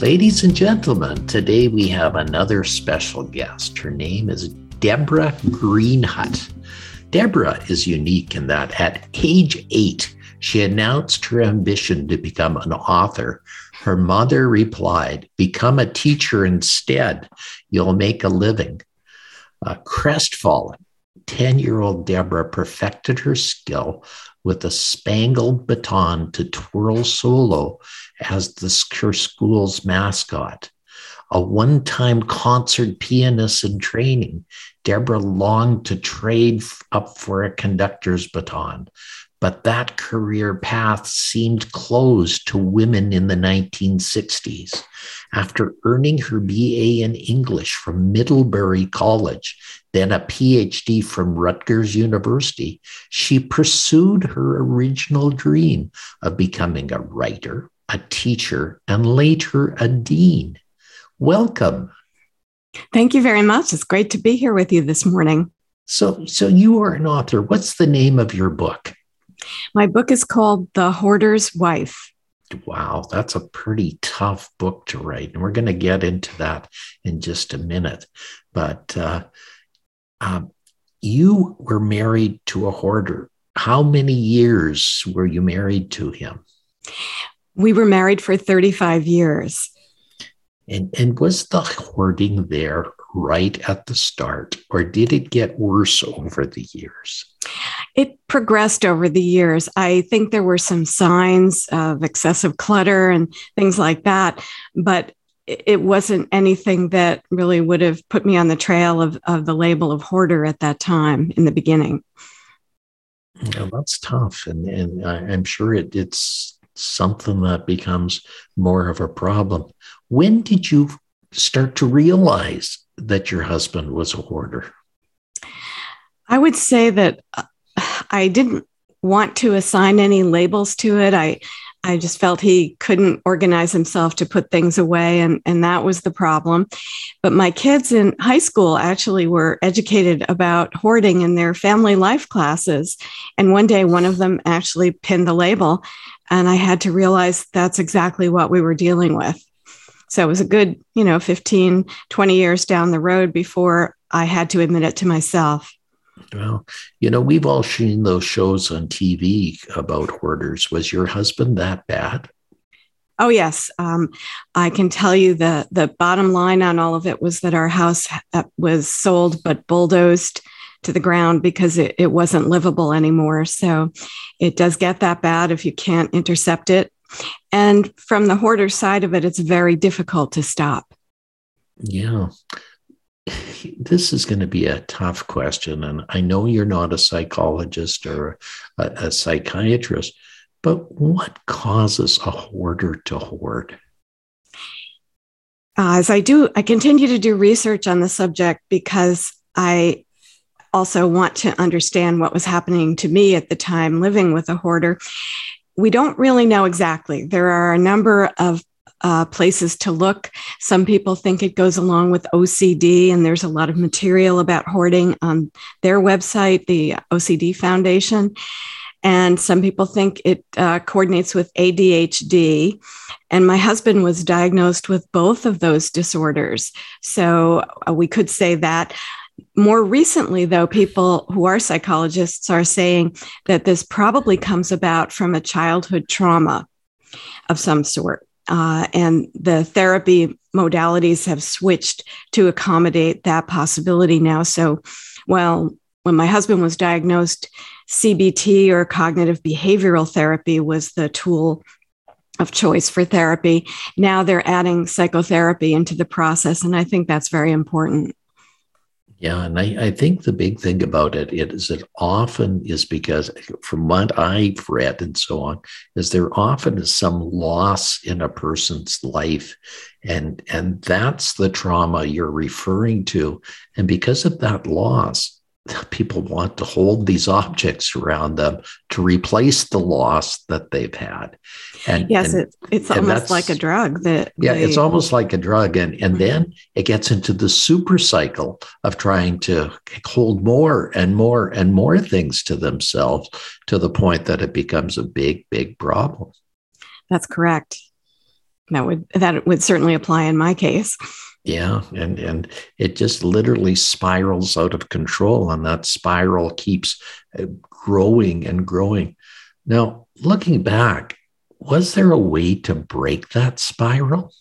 Ladies and gentlemen, today we have another special guest. Her name is Deborah Greenhut. Deborah is unique in that at age eight, she announced her ambition to become an author. Her mother replied, Become a teacher instead. You'll make a living. Uh, crestfallen, 10 year old Deborah perfected her skill with a spangled baton to twirl solo as the, school's mascot. A one time concert pianist in training, Deborah longed to trade up for a conductor's baton, but that career path seemed closed to women in the 1960s. After earning her BA in English from Middlebury College, then a PhD from Rutgers University, she pursued her original dream of becoming a writer, a teacher, and later a dean. Welcome. Thank you very much. It's great to be here with you this morning. So, so you are an author. What's the name of your book? My book is called The Hoarder's Wife. Wow, that's a pretty tough book to write. And we're going to get into that in just a minute. But uh, um, you were married to a hoarder. How many years were you married to him? We were married for 35 years. And, and was the hoarding there right at the start, or did it get worse over the years? It progressed over the years. I think there were some signs of excessive clutter and things like that, but it wasn't anything that really would have put me on the trail of, of the label of hoarder at that time in the beginning. Yeah, that's tough. And, and I'm sure it, it's something that becomes more of a problem. When did you start to realize that your husband was a hoarder? I would say that uh, I didn't want to assign any labels to it. I I just felt he couldn't organize himself to put things away, and, and that was the problem. But my kids in high school actually were educated about hoarding in their family life classes. And one day, one of them actually pinned the label, and I had to realize that's exactly what we were dealing with. So it was a good, you know, 15, 20 years down the road before I had to admit it to myself. Well, you know, we've all seen those shows on TV about hoarders. Was your husband that bad? Oh yes, um, I can tell you the the bottom line on all of it was that our house uh, was sold but bulldozed to the ground because it, it wasn't livable anymore. So it does get that bad if you can't intercept it. And from the hoarder side of it, it's very difficult to stop. Yeah this is going to be a tough question. And I know you're not a psychologist or a, a psychiatrist, but what causes a hoarder to hoard? Uh, as I do, I continue to do research on the subject because I also want to understand what was happening to me at the time living with a hoarder. We don't really know exactly. There are a number of uh, places to look. Some people think it goes along with OCD, and there's a lot of material about hoarding on their website, the OCD Foundation. And some people think it uh, coordinates with ADHD. And my husband was diagnosed with both of those disorders. So uh, we could say that. More recently, though, people who are psychologists are saying that this probably comes about from a childhood trauma of some sort. Uh, and the therapy modalities have switched to accommodate that possibility now. So, well, when my husband was diagnosed, CBT or cognitive behavioral therapy was the tool of choice for therapy. Now they're adding psychotherapy into the process, and I think that's very important. Yeah, and I, I think the big thing about it is it often is because from what I've read and so on, is there often is some loss in a person's life. And and that's the trauma you're referring to. And because of that loss, people want to hold these objects around them to replace the loss that they've had. And yes, and, it, it's and almost like a drug that yeah, they, it's almost like a drug. And and mm-hmm. then it gets into the super cycle of trying to hold more and more and more things to themselves to the point that it becomes a big, big problem. That's correct. That would that would certainly apply in my case. Yeah, and and it just literally spirals out of control, and that spiral keeps uh, growing and growing. Now, looking back, was there a way to break that spiral?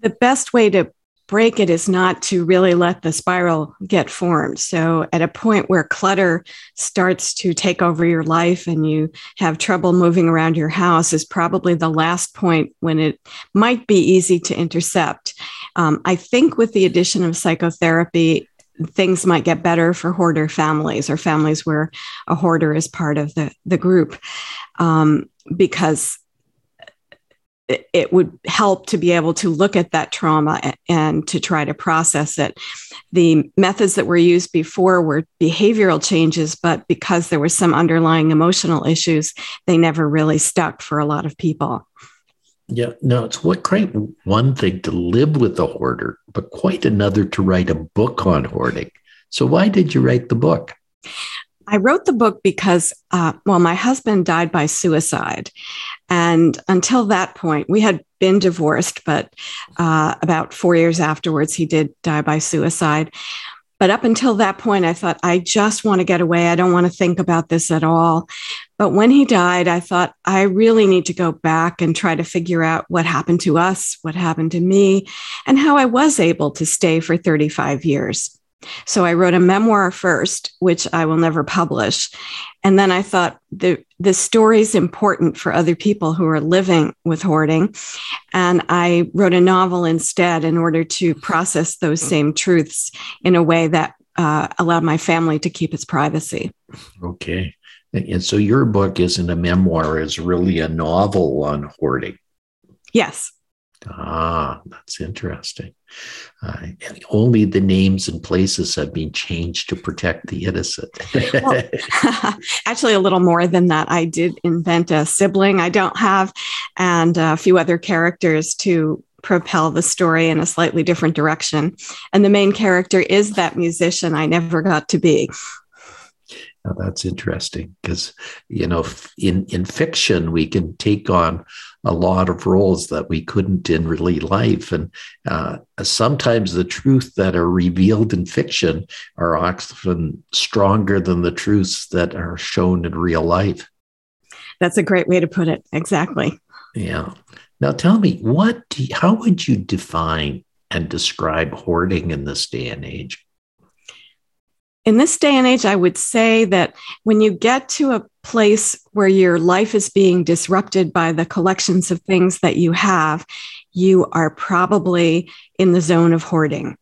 The best way to break it is not to really let the spiral get formed. So, at a point where clutter starts to take over your life and you have trouble moving around your house, is probably the last point when it might be easy to intercept. Um, I think with the addition of psychotherapy, things might get better for hoarder families or families where a hoarder is part of the, the group um, because it would help to be able to look at that trauma and to try to process it. The methods that were used before were behavioral changes, but because there were some underlying emotional issues, they never really stuck for a lot of people. Yeah, no, it's what one thing to live with a hoarder, but quite another to write a book on hoarding. So, why did you write the book? I wrote the book because, uh, well, my husband died by suicide. And until that point, we had been divorced, but uh, about four years afterwards, he did die by suicide. But up until that point, I thought, I just want to get away. I don't want to think about this at all. But when he died, I thought, I really need to go back and try to figure out what happened to us, what happened to me, and how I was able to stay for 35 years. So I wrote a memoir first, which I will never publish. And then I thought the, the story is important for other people who are living with hoarding. And I wrote a novel instead in order to process those same truths in a way that uh, allowed my family to keep its privacy. Okay. And so your book isn't a memoir, it's really a novel on hoarding. Yes. Ah, that's interesting. Uh, only the names and places have been changed to protect the innocent. well, actually, a little more than that. I did invent a sibling I don't have and a few other characters to propel the story in a slightly different direction. And the main character is that musician I never got to be. Now that's interesting because you know in in fiction we can take on a lot of roles that we couldn't in really life, and uh, sometimes the truth that are revealed in fiction are often stronger than the truths that are shown in real life. That's a great way to put it. Exactly. Yeah. Now tell me, what? You, how would you define and describe hoarding in this day and age? In this day and age, I would say that when you get to a place where your life is being disrupted by the collections of things that you have, you are probably in the zone of hoarding.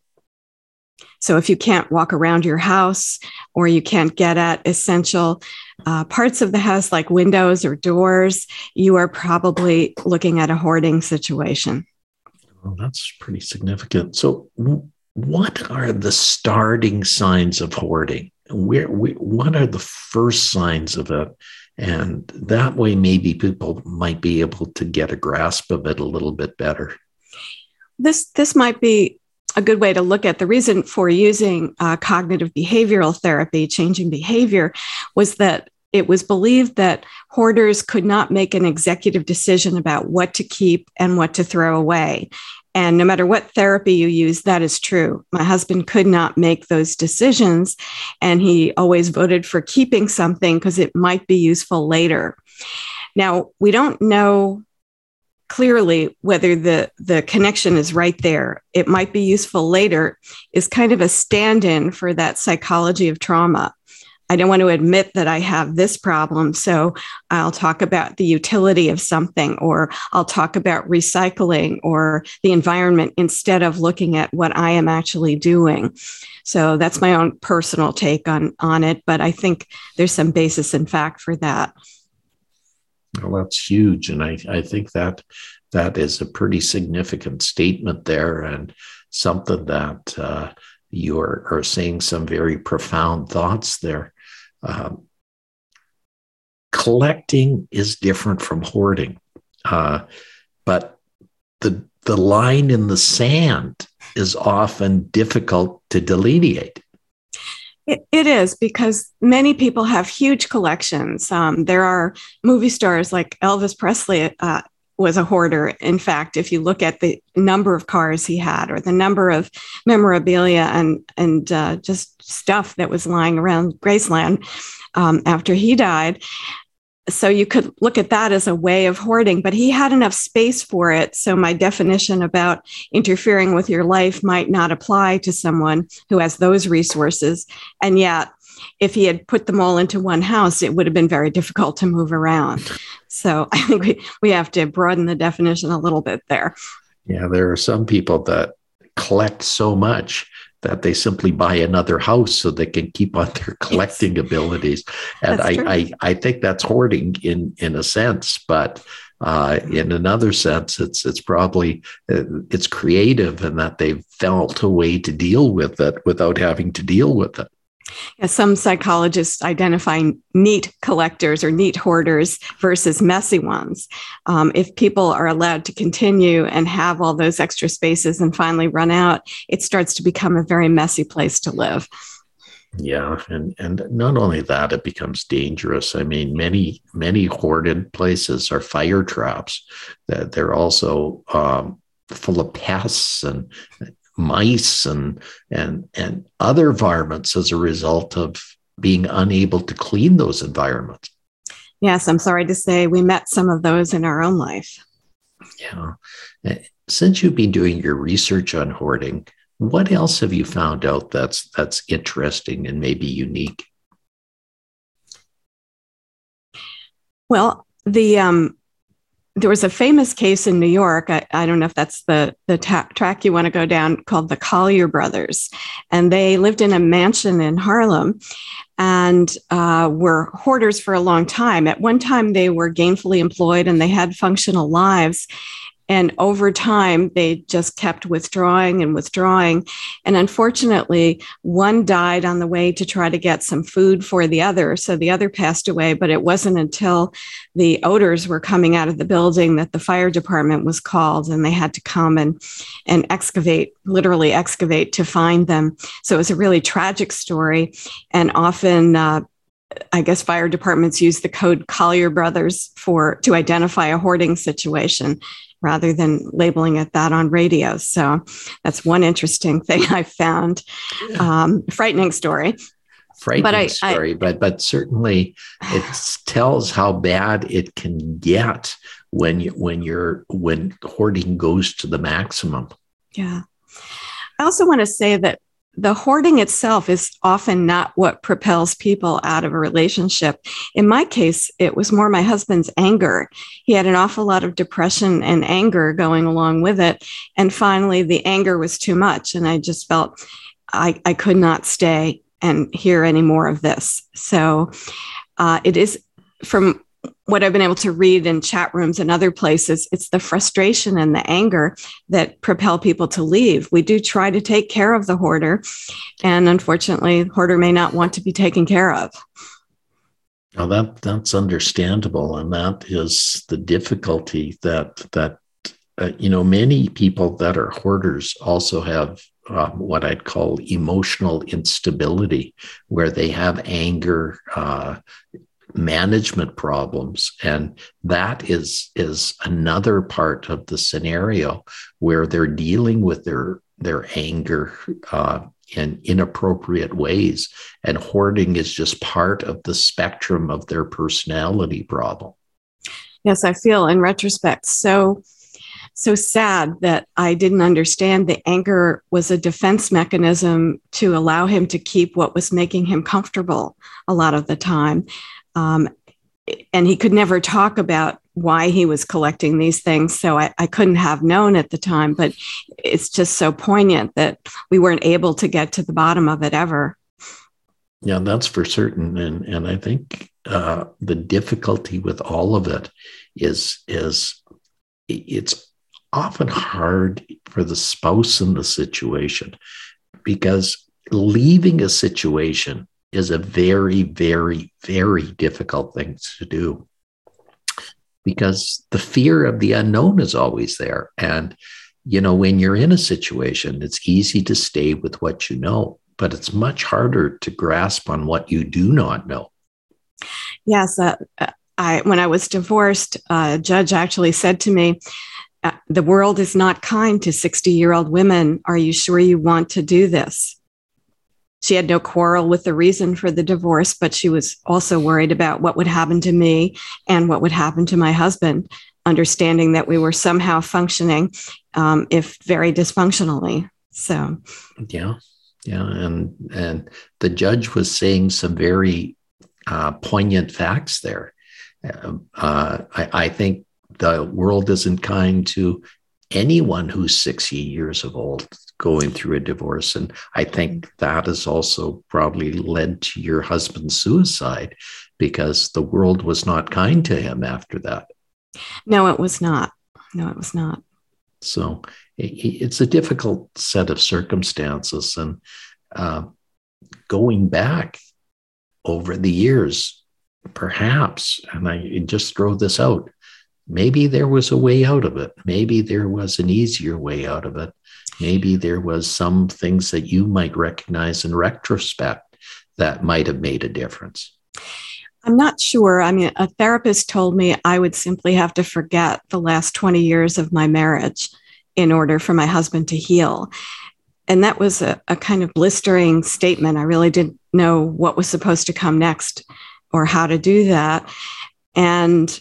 So if you can't walk around your house or you can't get at essential uh, parts of the house like windows or doors, you are probably looking at a hoarding situation. Well, that's pretty significant. So, what are the starting signs of hoarding? Where, what are the first signs of it? And that way, maybe people might be able to get a grasp of it a little bit better. This this might be a good way to look at the reason for using uh, cognitive behavioral therapy, changing behavior, was that it was believed that hoarders could not make an executive decision about what to keep and what to throw away. And no matter what therapy you use, that is true. My husband could not make those decisions. And he always voted for keeping something because it might be useful later. Now, we don't know clearly whether the, the connection is right there. It might be useful later, is kind of a stand in for that psychology of trauma. I don't want to admit that I have this problem. So I'll talk about the utility of something, or I'll talk about recycling or the environment instead of looking at what I am actually doing. So that's my own personal take on, on it. But I think there's some basis in fact for that. Well, that's huge. And I, I think that that is a pretty significant statement there and something that uh, you are, are saying some very profound thoughts there. Um, collecting is different from hoarding, uh, but the the line in the sand is often difficult to delineate. It, it is because many people have huge collections. Um, there are movie stars like Elvis Presley uh, was a hoarder. In fact, if you look at the number of cars he had, or the number of memorabilia and and uh, just stuff that was lying around Graceland um, after he died, so you could look at that as a way of hoarding. But he had enough space for it. So my definition about interfering with your life might not apply to someone who has those resources, and yet if he had put them all into one house, it would have been very difficult to move around. So I think we, we have to broaden the definition a little bit there. Yeah, there are some people that collect so much that they simply buy another house so they can keep on their collecting yes. abilities. And I, I, I think that's hoarding in in a sense, but uh, in another sense, it's it's probably uh, it's creative in that they've felt a way to deal with it without having to deal with it. Some psychologists identify neat collectors or neat hoarders versus messy ones. Um, if people are allowed to continue and have all those extra spaces and finally run out, it starts to become a very messy place to live. Yeah, and and not only that, it becomes dangerous. I mean, many many hoarded places are fire traps. That they're also um, full of pests and mice and and and other varmints as a result of being unable to clean those environments. Yes, I'm sorry to say we met some of those in our own life. Yeah. Eh, since you've been doing your research on hoarding, what else have you found out that's that's interesting and maybe unique? Well, the um, there was a famous case in New York. I, I don't know if that's the, the ta- track you want to go down called the Collyer Brothers. And they lived in a mansion in Harlem and uh, were hoarders for a long time. At one time, they were gainfully employed and they had functional lives. And over time, they just kept withdrawing and withdrawing. And unfortunately, one died on the way to try to get some food for the other. So the other passed away. But it wasn't until the odors were coming out of the building that the fire department was called and they had to come and, and excavate, literally excavate to find them. So it was a really tragic story. And often, uh, I guess fire departments use the code Collyer Brothers for to identify a hoarding situation rather than labeling it that on radio. So that's one interesting thing I found. Um, frightening story. Frightening but I, story, I, but but certainly it tells how bad it can get when you when you're when hoarding goes to the maximum. Yeah. I also want to say that the hoarding itself is often not what propels people out of a relationship. In my case, it was more my husband's anger. He had an awful lot of depression and anger going along with it. And finally, the anger was too much. And I just felt I, I could not stay and hear any more of this. So uh, it is from what I've been able to read in chat rooms and other places, it's the frustration and the anger that propel people to leave. We do try to take care of the hoarder, and unfortunately, the hoarder may not want to be taken care of. Now that that's understandable, and that is the difficulty that that uh, you know many people that are hoarders also have um, what I'd call emotional instability, where they have anger, uh, management problems. And that is is another part of the scenario where they're dealing with their their anger uh, in inappropriate ways. And hoarding is just part of the spectrum of their personality problem. Yes i feel in retrospect. So so sad that I didn't understand the anger was a defense mechanism to allow him to keep what was making him comfortable a lot of the time. Um, and he could never talk about why he was collecting these things. So I, I, couldn't have known at the time, but it's just so poignant that we weren't able to get to the bottom of it ever. Yeah, that's for certain. And, and I think uh, the difficulty with all of it is, is it's often hard for the spouse in the situation because leaving a situation is a very, very, very difficult thing to do because the fear of the unknown is always there. And, you know, when you're in a situation, it's easy to stay with what you know, but it's much harder to grasp on what you do not know. Yes. Uh, I, when I was divorced, a judge actually said to me, uh, the world is not kind to 60 year old women. Are you sure you want to do this? She had no quarrel with the reason for the divorce, but she was also worried about what would happen to me and what would happen to my husband, understanding that we were somehow functioning, um, if very dysfunctionally. So, yeah, yeah, and and the judge was saying some very uh, poignant facts there. Uh, I, I think the world isn't kind to anyone who's 60 years of old going through a divorce. And I think that has also probably led to your husband's suicide because the world was not kind to him after that. No, it was not. No, it was not. So it's a difficult set of circumstances. And uh, going back over the years, perhaps, and I just throw this out, maybe there was a way out of it. Maybe there was an easier way out of it. Maybe there was some things that you might recognize in retrospect that might have made a difference. I'm not sure. I mean, a therapist told me I would simply have to forget the last 20 years of my marriage in order for my husband to heal. And that was a, a kind of blistering statement. I really didn't know what was supposed to come next or how to do that. And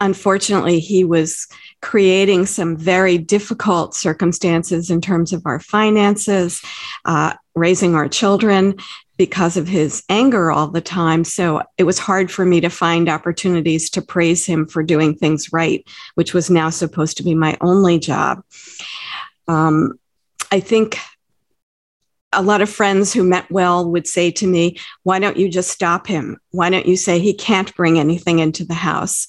unfortunately, he was creating some very difficult circumstances in terms of our finances, uh, raising our children because of his anger all the time. So it was hard for me to find opportunities to praise him for doing things right, which was now supposed to be my only job. Um, I think a lot of friends who met well would say to me, Why don't you just stop him? Why don't you say he can't bring anything into the house?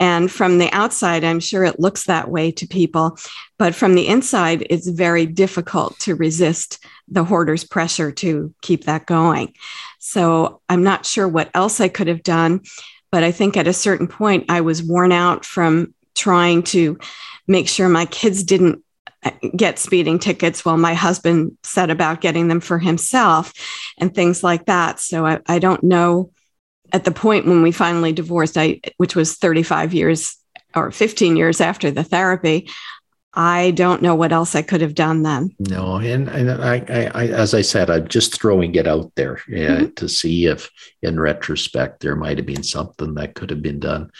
And from the outside, I'm sure it looks that way to people. But from the inside, it's very difficult to resist the hoarder's pressure to keep that going. So I'm not sure what else I could have done. But I think at a certain point, I was worn out from trying to make sure my kids didn't uh, get speeding tickets while my husband set about getting them for himself and things like that. So I, I don't know at the point when we finally divorced, I which was 35 years or 15 years after the therapy, I don't know what else I could have done then. No, and, and I, I, as I said, I'm just throwing it out there yeah, mm-hmm. to see if, in retrospect, there might have been something that could have been done.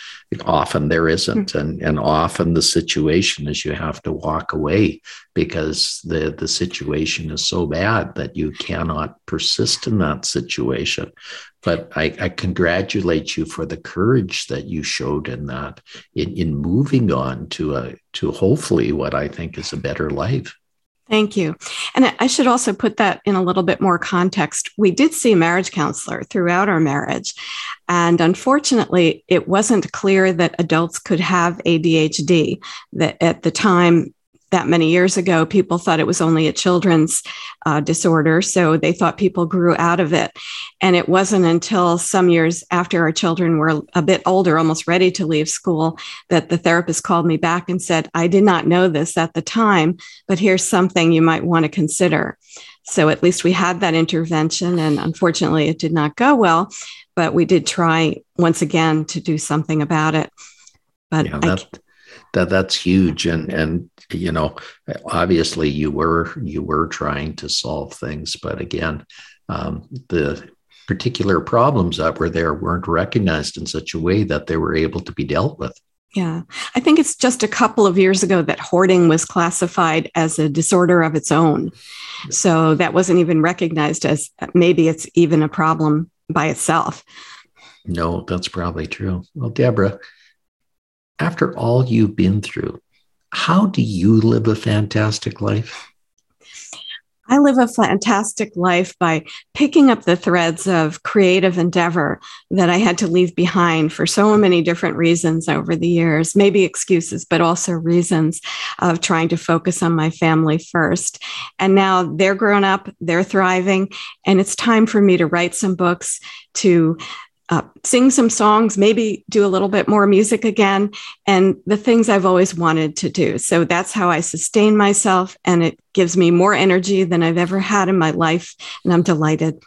Often there isn't, mm-hmm. and and often the situation is you have to walk away because the the situation is so bad that you cannot persist in that situation but I, I, congratulate you for the courage that you showed in that in, in moving on to a to hopefully what I think is a better life. Thank you. And I should also put that in a little bit more context. We did see a marriage counselor throughout our marriage. And unfortunately, it wasn't clear that adults could have ADHD. That at the time, that many years ago, people thought it was only a children's uh, disorder. So they thought people grew out of it. And it wasn't until some years after our children were a bit older, almost ready to leave school, that the therapist called me back and said, I did not know this at the time, but here's something you might want to consider. So at least we had that intervention. And unfortunately, it did not go well, but we did try once again to do something about it. But yeah, that, that that's huge and and you know obviously you were you were trying to solve things but again um, the particular problems that were there weren't recognized in such a way that they were able to be dealt with Yeah. I think it's just a couple of years ago that hoarding was classified as a disorder of its own. So that wasn't even recognized as maybe it's even a problem by itself. No, that's probably true. Well, Deborah, after all you've been through, how do you live a fantastic life? I live a fantastic life by picking up the threads of creative endeavor that I had to leave behind for so many different reasons over the years, maybe excuses, but also reasons of trying to focus on my family first. And now they're grown up, they're thriving, and it's time for me to write some books, to uh, sing some songs, maybe do a little bit more music again, and the things I've always wanted to do. So that's how I sustain myself, and it gives me more energy than I've ever had in my life. And I'm delighted.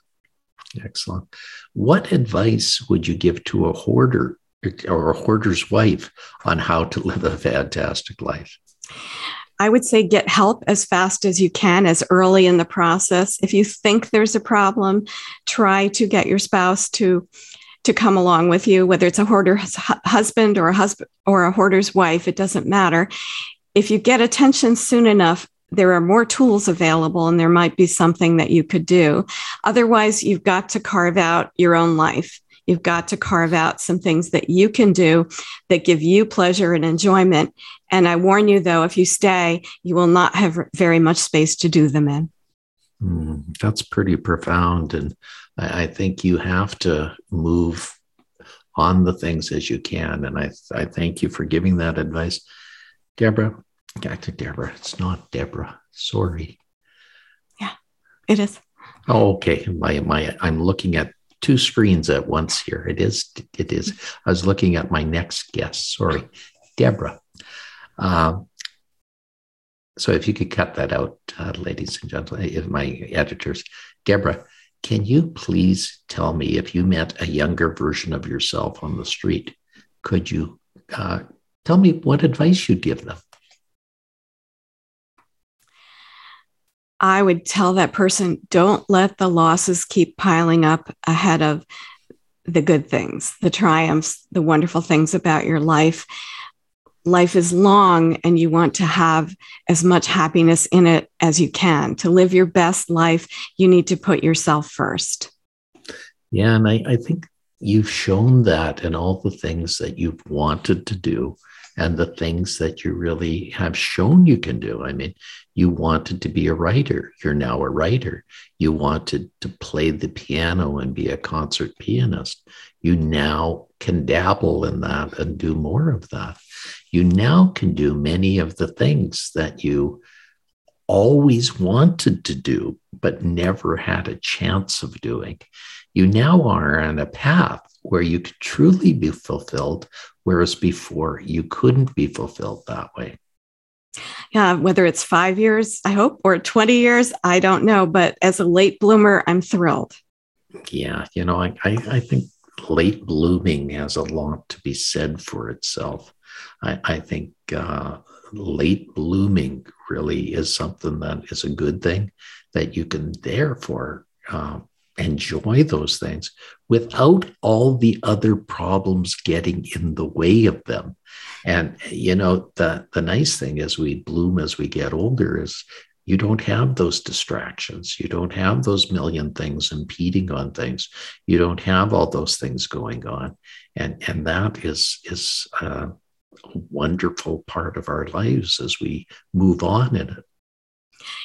Excellent. What advice would you give to a hoarder or a hoarder's wife on how to live a fantastic life? I would say get help as fast as you can, as early in the process. If you think there's a problem, try to get your spouse to to come along with you, whether it's a hoarder's husband or a husband or a hoarder's wife, it doesn't matter. If you get attention soon enough, there are more tools available and there might be something that you could do. Otherwise, you've got to carve out your own life. You've got to carve out some things that you can do that give you pleasure and enjoyment. And I warn you, though, if you stay, you will not have very much space to do them in. Mm, that's pretty profound. And I, I think you have to move on the things as you can. And I, I thank you for giving that advice. Deborah, back to Deborah. It's not Deborah. Sorry. Yeah, it is. Oh, okay. My, my, I'm looking at two screens at once here. It is, it is. I was looking at my next guest. Sorry, Deborah. Uh, so if you could cut that out, uh, ladies and gentlemen, if my editors, Deborah, can you please tell me if you met a younger version of yourself on the street? Could you uh, tell me what advice you'd give them? I would tell that person don't let the losses keep piling up ahead of the good things, the triumphs, the wonderful things about your life life is long and you want to have as much happiness in it as you can. To live your best life, you need to put yourself first. Yeah. And I, I think you've shown that in all the things that you've wanted to do and the things that you really have shown you can do. I mean, you wanted to be a writer, you're now a writer. You wanted to play the piano and be a concert pianist. You now can dabble in that and do more of that you now can do many of the things that you always wanted to do, but never had a chance of doing. You now are on a path where you could truly be fulfilled, whereas before you couldn't be fulfilled that way. Yeah, whether it's five years, I hope, or 20 years, I don't know. But as a late bloomer, I'm thrilled. Yeah, you know, I, I, I think late blooming has a lot to be said for itself. I, I think uh, late blooming really is something that is a good thing that you can therefore uh, enjoy those things without all the other problems getting in the way of them. And you know the the nice thing as we bloom as we get older is you don't have those distractions. You don't have those million things impeding on things. You don't have all those things going on, and and that is is uh, wonderful part of our lives as we move on in it.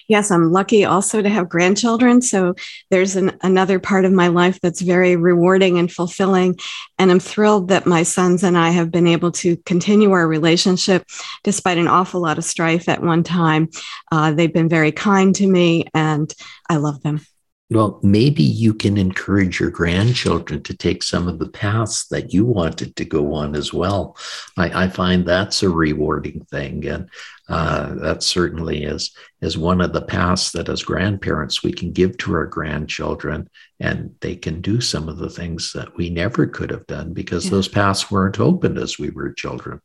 Yes, I'm lucky also to have grandchildren. So there's an, another part of my life that's very rewarding and fulfilling. And I'm thrilled that my sons and I have been able to continue our relationship despite an awful lot of strife at one time. Uh, they've been very kind to me and I love them. Well, maybe you can encourage your grandchildren to take some of the paths that you wanted to go on as well. I, I find that's a rewarding thing. And uh, that certainly is, is one of the paths that as grandparents we can give to our grandchildren, and they can do some of the things that we never could have done because yeah. those paths weren't opened as we were children.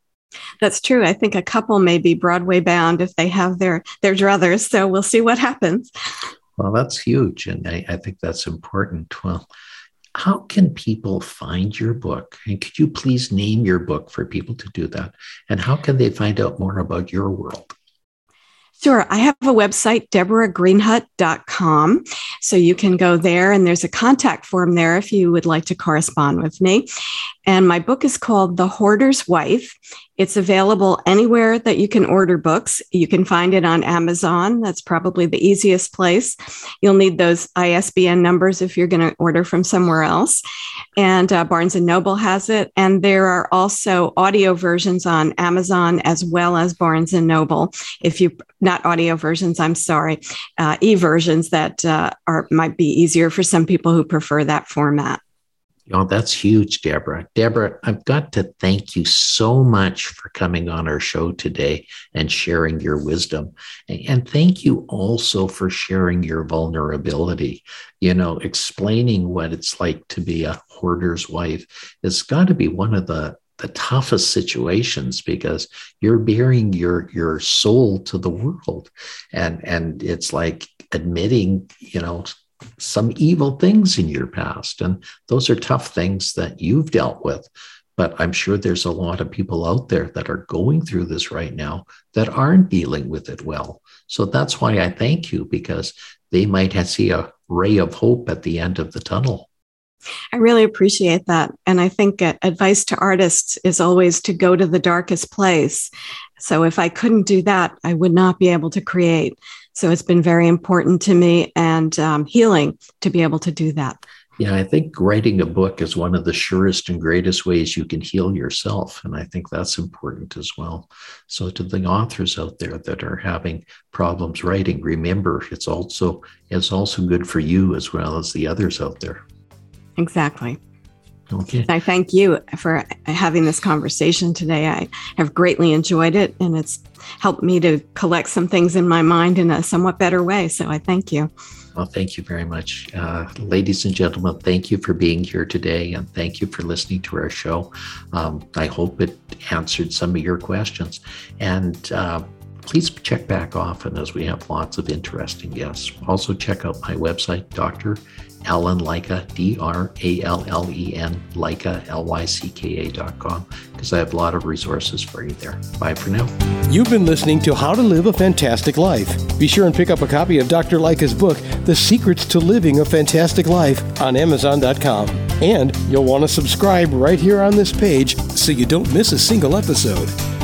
That's true. I think a couple may be Broadway bound if they have their their druthers. So we'll see what happens. Well, that's huge. And I, I think that's important. Well, how can people find your book? And could you please name your book for people to do that? And how can they find out more about your world? Sure. I have a website, deborahgreenhut.com. So you can go there and there's a contact form there if you would like to correspond with me. And my book is called The Hoarder's Wife. It's available anywhere that you can order books. You can find it on Amazon. That's probably the easiest place. You'll need those ISBN numbers if you're going to order from somewhere else. And uh, Barnes and Noble has it. And there are also audio versions on Amazon as well as Barnes and Noble. If you not audio versions, I'm sorry, uh, e versions that uh, are might be easier for some people who prefer that format. Oh, that's huge, Deborah. Deborah, I've got to thank you so much for coming on our show today and sharing your wisdom. And thank you also for sharing your vulnerability. You know, explaining what it's like to be a hoarder's wife. It's got to be one of the the toughest situations because you're bearing your your soul to the world and and it's like admitting you know some evil things in your past. And those are tough things that you've dealt with. But I'm sure there's a lot of people out there that are going through this right now that aren't dealing with it well. So that's why I thank you because they might see a ray of hope at the end of the tunnel. I really appreciate that. And I think uh, advice to artists is always to go to the darkest place. So if I couldn't do that, I would not be able to create. So it's been very important to me and um, healing to be able to do that. Yeah, I think writing a book is one of the surest and greatest ways you can heal yourself. And I think that's important as well. So, to the authors out there that are having problems writing, remember it's also it's also good for you as well as the others out there. Exactly. Okay. I thank you for having this conversation today. I have greatly enjoyed it and it's helped me to collect some things in my mind in a somewhat better way. So I thank you. Well, thank you very much. Uh, ladies and gentlemen, thank you for being here today and thank you for listening to our show. Um, I hope it answered some of your questions. And uh, please check back often as we have lots of interesting guests. Also, check out my website, Dr. Allen Lycka, D R A L L E N, Lycka, L Y C K A dot com, because I have a lot of resources for you there. Bye for now. You've been listening to How to Live a Fantastic Life. Be sure and pick up a copy of Dr. Lycka's book, The Secrets to Living a Fantastic Life, on Amazon.com. And you'll want to subscribe right here on this page so you don't miss a single episode.